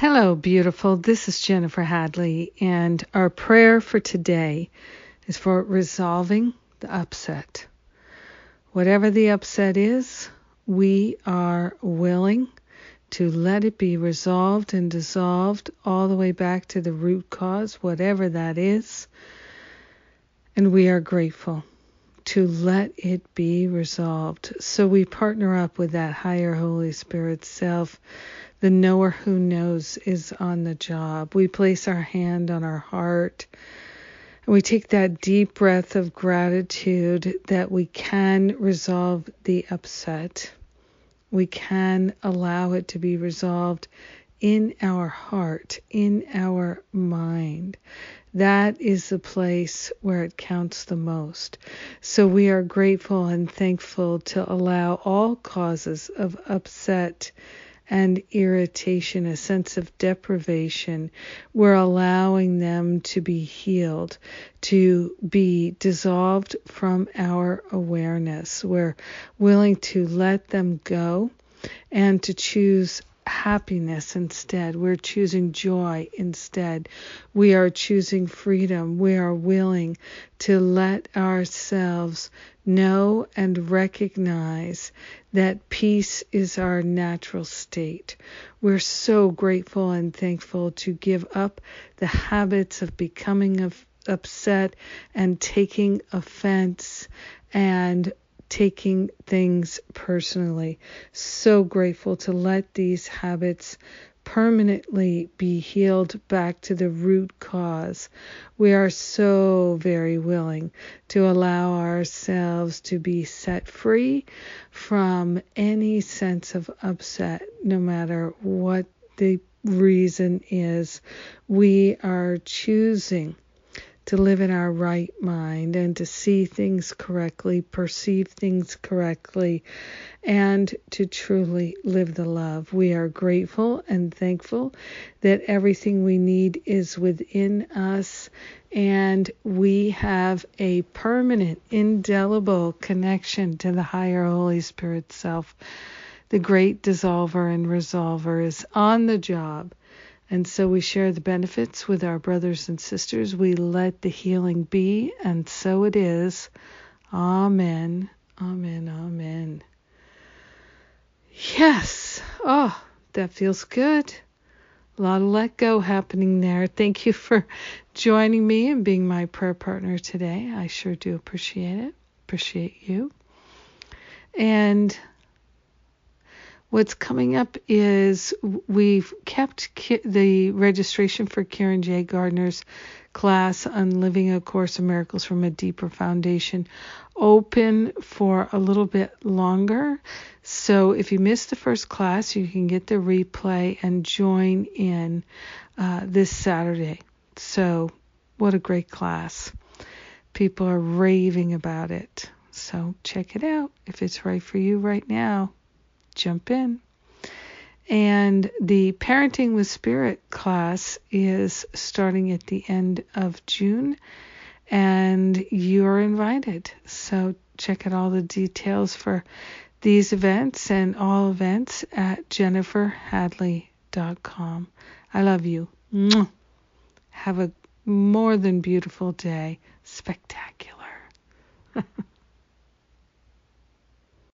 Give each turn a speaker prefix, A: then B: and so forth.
A: Hello, beautiful. This is Jennifer Hadley, and our prayer for today is for resolving the upset. Whatever the upset is, we are willing to let it be resolved and dissolved all the way back to the root cause, whatever that is. And we are grateful to let it be resolved. So we partner up with that higher Holy Spirit self the knower who knows is on the job. We place our hand on our heart and we take that deep breath of gratitude that we can resolve the upset. We can allow it to be resolved in our heart, in our mind. That is the place where it counts the most. So we are grateful and thankful to allow all causes of upset and irritation, a sense of deprivation. We're allowing them to be healed, to be dissolved from our awareness. We're willing to let them go and to choose happiness instead. We're choosing joy instead. We are choosing freedom. We are willing to let ourselves know and recognize that peace is our natural state. We're so grateful and thankful to give up the habits of becoming upset and taking offense and taking things personally. So grateful to let these habits permanently be healed back to the root cause. We are so very willing to allow ourselves to be set free from any sense of upset, no matter what the reason is. We are choosing to live in our right mind and to see things correctly, perceive things correctly, and to truly live the love. We are grateful and thankful that everything we need is within us and we have a permanent, indelible connection to the higher Holy Spirit self. The great dissolver and resolver is on the job and so we share the benefits with our brothers and sisters. We let the healing be, and so it is. Amen. Amen. Amen. Yes. Oh, that feels good. A lot of let go happening there. Thank you for joining me and being my prayer partner today. I sure do appreciate it. Appreciate you. And What's coming up is we've kept the registration for Karen J. Gardner's class on Living A Course of Miracles from a Deeper Foundation open for a little bit longer. So if you missed the first class, you can get the replay and join in uh, this Saturday. So, what a great class! People are raving about it. So, check it out if it's right for you right now jump in. And the Parenting with Spirit class is starting at the end of June, and you're invited. So check out all the details for these events and all events at jenniferhadley.com. I love you. Have a more than beautiful day. Spectacular.